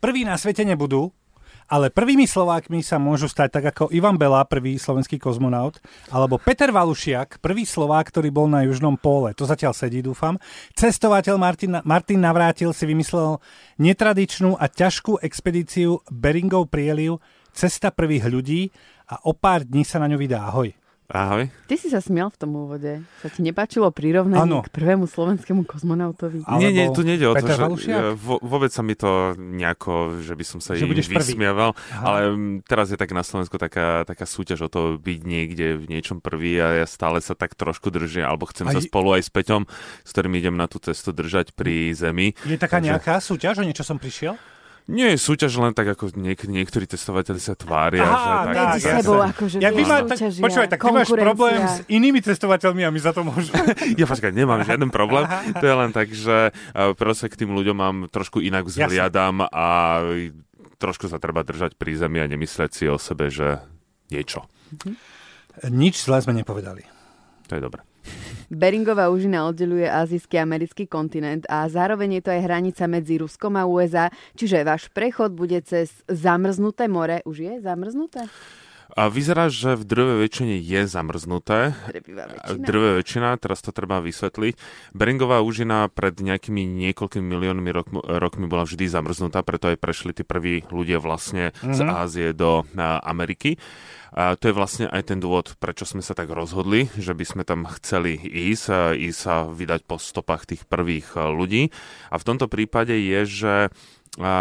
prví na svete nebudú, ale prvými Slovákmi sa môžu stať tak ako Ivan Bela, prvý slovenský kozmonaut, alebo Peter Valušiak, prvý Slovák, ktorý bol na južnom póle. To zatiaľ sedí, dúfam. Cestovateľ Martin, Martin Navrátil si vymyslel netradičnú a ťažkú expedíciu Beringov prieliv Cesta prvých ľudí a o pár dní sa na ňu vydá. Ahoj. Ahoj. Ty si sa smial v tom úvode. Sa ti nepáčilo prirovnanie ano. k prvému slovenskému kozmonautovi? Alebo nie, nie, tu nejde o to, že vo, vôbec sa mi to nejako, že by som sa že im vysmieval, ale teraz je tak na Slovensku taká, taká súťaž o to byť niekde v niečom prvý a ja stále sa tak trošku držím, alebo chcem aj... sa spolu aj s Peťom, s ktorým idem na tú cestu držať pri Zemi. Je taká Takže... nejaká súťaž, o niečo som prišiel? Nie je súťaž len tak, ako niek- niektorí testovateľi sa tvária. Aha, že tak, medzi sebou, akože ja, vy má, tak, počúvaj, tak ty máš problém s inými testovateľmi a my za to môžeme. ja počkaj, nemám žiaden problém. To je len tak, že proste k tým ľuďom mám trošku inak vzhliadam a trošku sa treba držať pri zemi a nemyslieť si o sebe, že niečo. Mhm. Nič zle sme nepovedali. To je dobré. Beringová úžina oddeluje azijský a americký kontinent a zároveň je to aj hranica medzi Ruskom a USA, čiže váš prechod bude cez zamrznuté more. Už je zamrznuté? A vyzerá, že v drve väčšine je zamrznuté. Drve väčšina, teraz to treba vysvetliť. Beringová úžina pred nejakými niekoľkými miliónmi rok, rokmi bola vždy zamrznutá, preto aj prešli tí prví ľudia vlastne mm-hmm. z mhm. Ázie do Ameriky. A to je vlastne aj ten dôvod, prečo sme sa tak rozhodli, že by sme tam chceli ísť, ísť sa vydať po stopách tých prvých ľudí. A v tomto prípade je, že a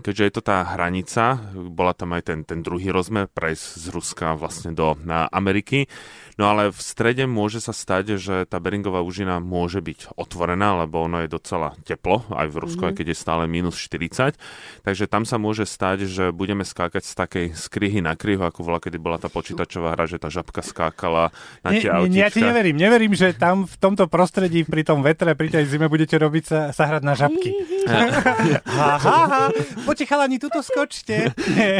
keďže je to tá hranica, bola tam aj ten, ten druhý rozmer, prejsť z Ruska vlastne do na Ameriky, No ale v strede môže sa stať, že tá Beringová úžina môže byť otvorená, lebo ono je docela teplo, aj v Rusku, mm-hmm. aj keď je stále minus 40. Takže tam sa môže stať, že budeme skákať z takej skrihy na kryhu, ako bola, kedy bola tá počítačová hra, že tá žabka skákala na tie nie, nie, Ja ti neverím, neverím, že tam v tomto prostredí, pri tom vetre, pri tej zime budete robiť sa, sa hrať na žabky. ha, ha, ha. Poďte chalani, tuto skočte.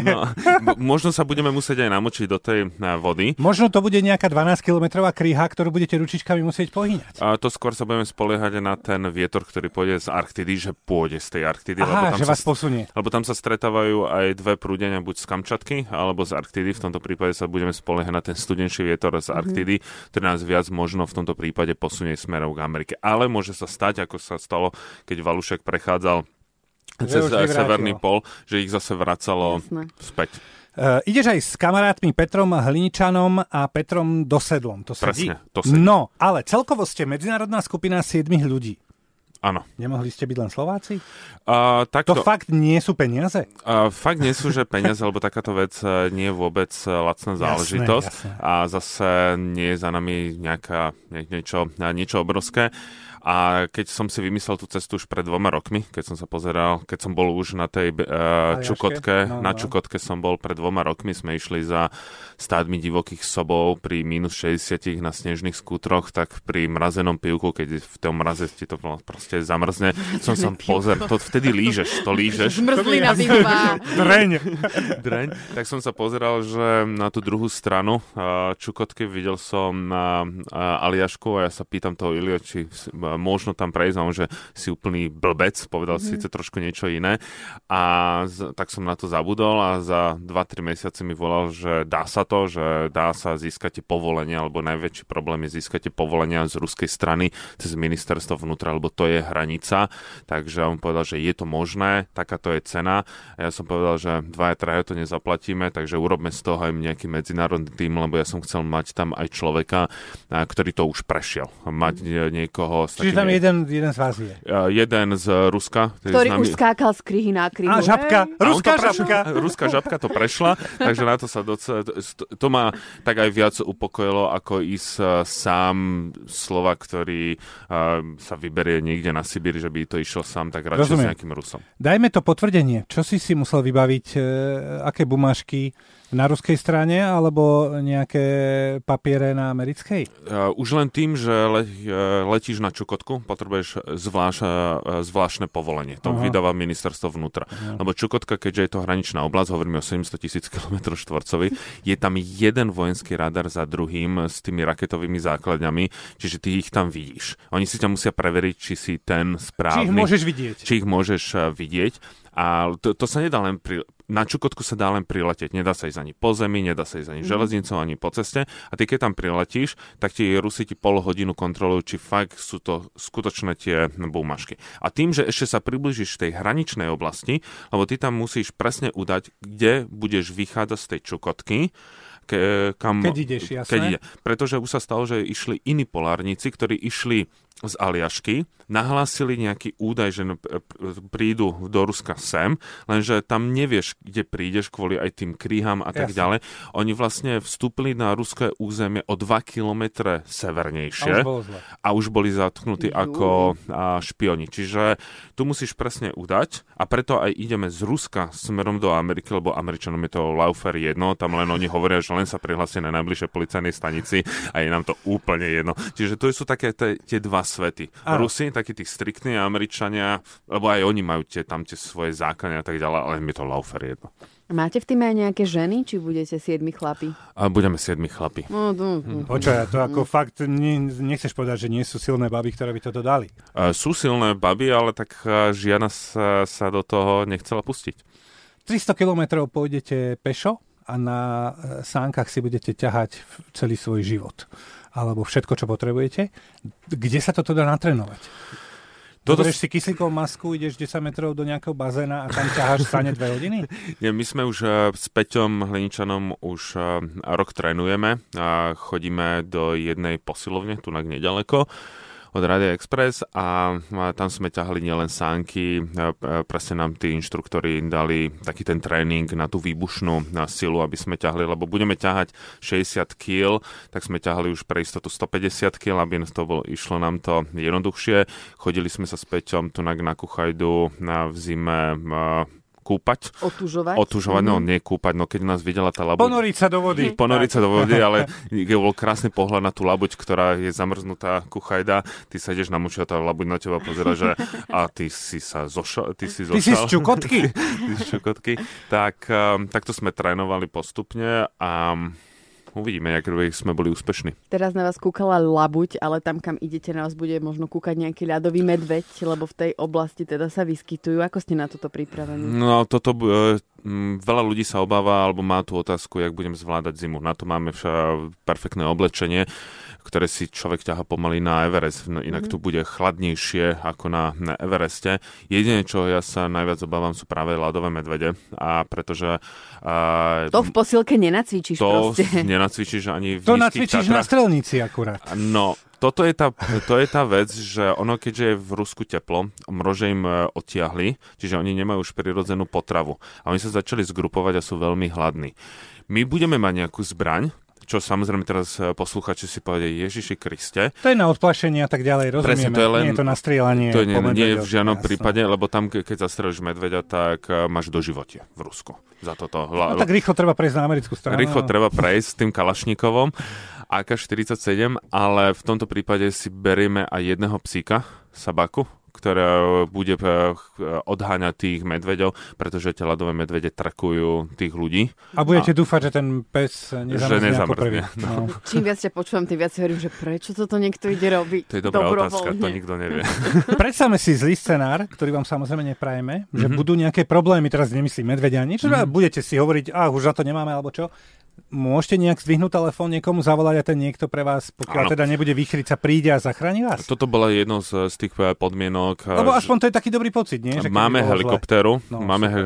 no, možno sa budeme musieť aj namočiť do tej vody. Možno to bude nejaká 12 12-kilometrová kríha, ktorú budete ručičkami musieť pohýňať. A to skôr sa budeme spoliehať na ten vietor, ktorý pôjde z Arktidy, že pôjde z tej Arktidy. Aha, lebo tam že sa, vás posunie. Lebo tam sa stretávajú aj dve prúdenia, buď z Kamčatky, alebo z Arktidy. V tomto prípade sa budeme spoliehať na ten studenší vietor z mhm. Arktidy, mm-hmm. ktorý nás viac možno v tomto prípade posunie smerom k Amerike. Ale môže sa stať, ako sa stalo, keď Valušek prechádzal cez severný pol, že ich zase vracalo Jasne. späť. Uh, ideš aj s kamarátmi Petrom Hliničanom a Petrom Dosedlom. To sedí? Presne, to sedí. No, ale celkovo ste medzinárodná skupina 7 ľudí. Áno. Nemohli ste byť len Slováci? Uh, takto, to fakt nie sú peniaze? Uh, fakt nie sú, že peniaze, lebo takáto vec e, nie je vôbec e, lacná záležitosť. Jasné, jasné. A zase nie je za nami nejaká, niečo, niečo obrovské. A keď som si vymyslel tú cestu už pred dvoma rokmi, keď som sa pozeral, keď som bol už na tej uh, Čukotke, no, na no. Čukotke som bol pred dvoma rokmi, sme išli za stádmi divokých sobov pri minus 60 na snežných skútroch, tak pri mrazenom pivku, keď v tom mraze ti to proste zamrzne, som sa pozeral, to vtedy lížeš, to lížeš. Zmrzlina pivová. Dreň. Dreň. Tak som sa pozeral, že na tú druhú stranu uh, Čukotky videl som uh, Aliašku a ja sa pýtam toho Ilio, či možno tam prejsť, on, že si úplný blbec, povedal mm-hmm. síce trošku niečo iné. A z, tak som na to zabudol a za 2-3 mesiace mi volal, že dá sa to, že dá sa získať povolenie, alebo najväčší problém je získať povolenia z ruskej strany cez ministerstvo vnútra, lebo to je hranica. Takže on povedal, že je to možné, takáto je cena. A ja som povedal, že dvaja, traja to nezaplatíme, takže urobme z toho aj nejaký medzinárodný tým, lebo ja som chcel mať tam aj človeka, ktorý to už prešiel. Mať niekoho z Čiže tam jeden, jeden z vás je. Uh, jeden z Ruska. Ktorý už skákal z kryhy na kryhu. A žabka. Ruská žabka. Ruská žabka to prešla, takže na to sa doce... To ma tak aj viac upokojilo, ako ísť uh, sám slova, ktorý uh, sa vyberie niekde na Sibír, že by to išiel sám, tak radšej Rozumiem. s nejakým Rusom. Dajme to potvrdenie. Čo si si musel vybaviť? Uh, aké bumášky? Na ruskej strane alebo nejaké papiere na americkej? Uh, už len tým, že le, uh, letíš na Čukotku, potrebuješ zvláš, uh, zvláštne povolenie. To Aha. vydáva ministerstvo vnútra. Aha. Lebo Čukotka, keďže je to hraničná oblasť, hovoríme o 700 tisíc km štvorcových, je tam jeden vojenský radar za druhým s tými raketovými základňami, čiže ty ich tam vidíš. Oni si ťa musia preveriť, či si ten správny. Či ich môžeš vidieť. Či ich môžeš vidieť A to, to sa nedá len pri, na Čukotku sa dá len priletieť. Nedá sa ísť ani po zemi, nedá sa ísť ani mm. železnicou, ani po ceste. A ty keď tam priletíš, tak ti Rusi ti pol hodinu kontrolujú, či fakt sú to skutočné tie búmašky. A tým, že ešte sa približíš tej hraničnej oblasti, lebo ty tam musíš presne udať, kde budeš vychádzať z tej Čukotky, ke, kam... Keď ideš, jasné. Keď ide. Pretože už sa stalo, že išli iní polárnici, ktorí išli z Aliašky, nahlásili nejaký údaj, že prídu do Ruska sem, lenže tam nevieš, kde prídeš kvôli aj tým kríham a tak Jasne. ďalej. Oni vlastne vstúpili na ruské územie o 2 kilometre severnejšie a už, a už boli zatknutí ako špioni. Čiže tu musíš presne udať a preto aj ideme z Ruska smerom do Ameriky, lebo Američanom je to Laufer jedno, tam len oni hovoria, že len sa prihlásia na najbližšej policajnej stanici a je nám to úplne jedno. Čiže to sú také tie dva svety. Áno. Rusi, takí tí striktní Američania, lebo aj oni majú tie, tam tie svoje zákony a tak ďalej, ale mi to laufer jedno. Máte v tým aj nejaké ženy, či budete siedmi chlapi? A budeme siedmi chlapi. No, no, no. Počkaj, to ako fakt ne, nechceš povedať, že nie sú silné baby, ktoré by toto dali. Uh, sú silné baby, ale tak uh, žiadna sa, sa do toho nechcela pustiť. 300 kilometrov pôjdete pešo a na uh, sánkach si budete ťahať celý svoj život alebo všetko, čo potrebujete. Kde sa toto dá natrénovať? Toto... si kyslíkovú masku, ideš 10 metrov do nejakého bazéna a tam ťaháš sane dve hodiny? Nie, my sme už uh, s Peťom Hliničanom už uh, rok trénujeme a chodíme do jednej posilovne, tu nedaleko od Radio Express a tam sme ťahali nielen sánky, presne nám tí inštruktori dali taký ten tréning na tú výbušnú na silu, aby sme ťahli, lebo budeme ťahať 60 kg, tak sme ťahali už pre istotu 150 kg, aby to bolo, išlo nám to jednoduchšie. Chodili sme sa s Peťom tu na Kuchajdu na v zime kúpať. Otužovať. Otužovať, mm-hmm. no nie kúpať, no keď nás videla tá labuť. Ponoriť sa do vody. Ponoriť sa do vody, ale je bol krásny pohľad na tú labuť, ktorá je zamrznutá kuchajda, ty sa ideš namučiť a tá labuť na teba pozera, že a ty si sa zošal, ty si zošal. Ty si z čukotky. ty si z čukotky. Tak, um, takto sme trénovali postupne a uvidíme, jak sme boli úspešní. Teraz na vás kúkala labuť, ale tam, kam idete, na vás bude možno kúkať nejaký ľadový medveď, lebo v tej oblasti teda sa vyskytujú. Ako ste na toto pripravení? No, toto e, veľa ľudí sa obáva alebo má tú otázku, jak budem zvládať zimu. Na to máme však perfektné oblečenie ktoré si človek ťaha pomaly na Everest. No, inak mm-hmm. tu bude chladnejšie ako na, na Evereste. Jediné, čo ja sa najviac obávam, sú práve ľadové medvede. A pretože... A, to v posilke nenacvičíš to proste. nenacvičíš ani v To nacvičíš tatrách. na strelnici akurát. No, toto je, tá, to je tá vec, že ono, keďže je v Rusku teplo, mrože im e, odtiahli, čiže oni nemajú už prirodzenú potravu. A oni sa začali zgrupovať a sú veľmi hladní. My budeme mať nejakú zbraň, čo samozrejme teraz e, posluchači si povedia, Ježiši Kriste. To je na odplašenie a tak ďalej, rozumieme. Presne, to je len, nie je to na strieľanie. To nie, nie je v žiadnom jasno. prípade, lebo tam, keď zastrelíš medveďa, tak e, máš do živote v Rusku. Za toto. No tak rýchlo treba prejsť na americkú stranu. Rýchlo treba prejsť s tým Kalašnikovom. AK-47, ale v tomto prípade si berieme aj jedného psíka, sabaku, ktorá bude eh, odháňať tých medveďov, pretože tie ľadové medvede trakujú tých ľudí. A budete a, dúfať, že ten pes nezamrzne, ako prvý. No. Čím viac ťa počúvam, tým viac hovorím, že prečo toto niekto ide robiť To je dobrá otázka, to nikto nevie. Predstavme si zlý scenár, ktorý vám samozrejme neprajeme, že mm-hmm. budú nejaké problémy, teraz nemyslím medvedia, nič, mm-hmm. budete si hovoriť, a už na to nemáme, alebo čo môžete nejak zdvihnúť telefón niekomu, zavolať a ten niekto pre vás, pokiaľ ano. teda nebude vychryť sa, príde a zachráni vás? Toto bola jedno z, z tých eh, podmienok. Eh, Lebo aspoň to je taký dobrý pocit, nie? Že máme helikoptéru, no, máme, he,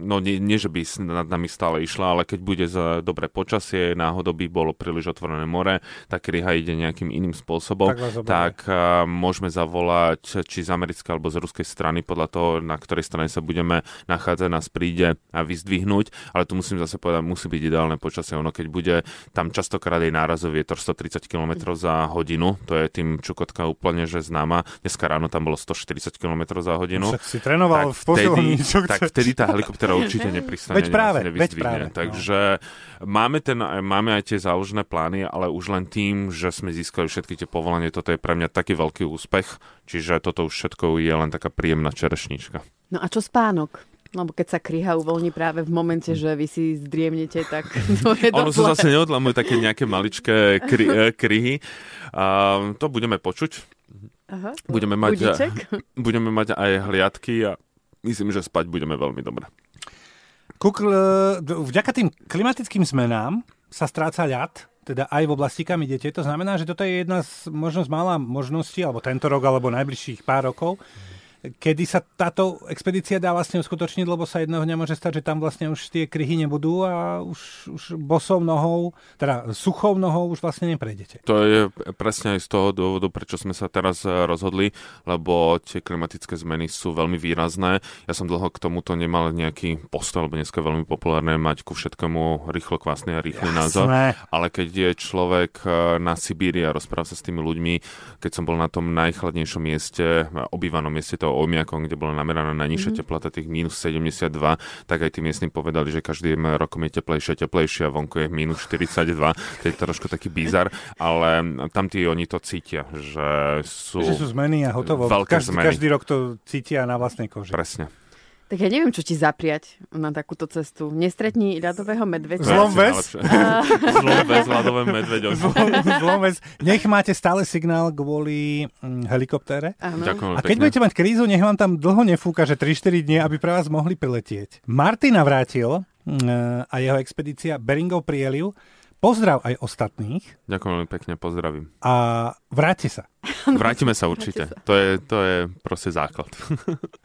no nie, nie, že by nad nami stále išla, ale keď bude za dobré počasie, náhodou by bolo príliš otvorené more, tak ryha ide nejakým iným spôsobom, tak, tak uh, môžeme zavolať či z americkej alebo z ruskej strany, podľa toho, na ktorej strane sa budeme nachádzať, nás príde a vyzdvihnúť, ale tu musím zase povedať, musí byť ideálne počasie. Ono keď bude tam častokrát aj nárazový vietor 130 km za hodinu, to je tým Čukotka úplne že známa. Dneska ráno tam bolo 140 km za hodinu. Však si trénoval tak v vtedy, tak vtedy tá helikoptera určite nepristane. Veď práve, veď práve. No. Takže no. máme, ten, máme aj tie záložné plány, ale už len tým, že sme získali všetky tie povolanie, toto je pre mňa taký veľký úspech, čiže toto už všetko je len taká príjemná čerešnička. No a čo spánok? Lebo keď sa kryha uvoľní práve v momente, že vy si zdriemnete, tak to je Ono sa zase neodlamuje také nejaké maličké kry, eh, kryhy. A to budeme počuť. Aha, budeme, mať, budeme mať aj hliadky a myslím, že spať budeme veľmi dobre. Kukl, vďaka tým klimatickým zmenám sa stráca ľad, teda aj v oblasti, kam idete. To znamená, že toto je jedna z možno z mála možností, alebo tento rok, alebo najbližších pár rokov, kedy sa táto expedícia dá vlastne uskutočniť, lebo sa jedného dňa môže stať, že tam vlastne už tie kryhy nebudú a už, už bosou nohou, teda suchou nohou už vlastne neprejdete. To je presne aj z toho dôvodu, prečo sme sa teraz eh, rozhodli, lebo tie klimatické zmeny sú veľmi výrazné. Ja som dlho k tomuto nemal nejaký postoj, lebo dneska je veľmi populárne mať ku všetkému rýchlo kvásny a rýchly Jasné. názor. Ale keď je človek eh, na Sibíri a rozpráva sa s tými ľuďmi, keď som bol na tom najchladnejšom mieste, obývanom mieste toho Omiakom, kde bola nameraná najnižšia mm-hmm. teplota tých minus 72, tak aj tí miestni povedali, že každým rokom je teplejšie a teplejšie a vonku je minus 42. To je trošku taký bizar, ale tam tí oni to cítia, že sú... Že sú zmeny a hotovo. Každý, zmeny. každý rok to cítia na vlastnej koži. Presne. Tak ja neviem, čo ti zapriať na takúto cestu. Nestretni ľadového medveďa. Zlomves? Zlomves, ľadové medveďo. Zlomves. Nech máte stále signál kvôli hm, helikoptére. Ďakujem A keď pekne. budete mať krízu, nech vám tam dlho nefúka, že 3-4 dní, aby pre vás mohli priletieť. Martina vrátil hm, a jeho expedícia Beringov prieliv. Pozdrav aj ostatných. Ďakujem veľmi pekne, pozdravím. A vráte sa. Vrátime sa určite. Sa. To, je, to je proste základ.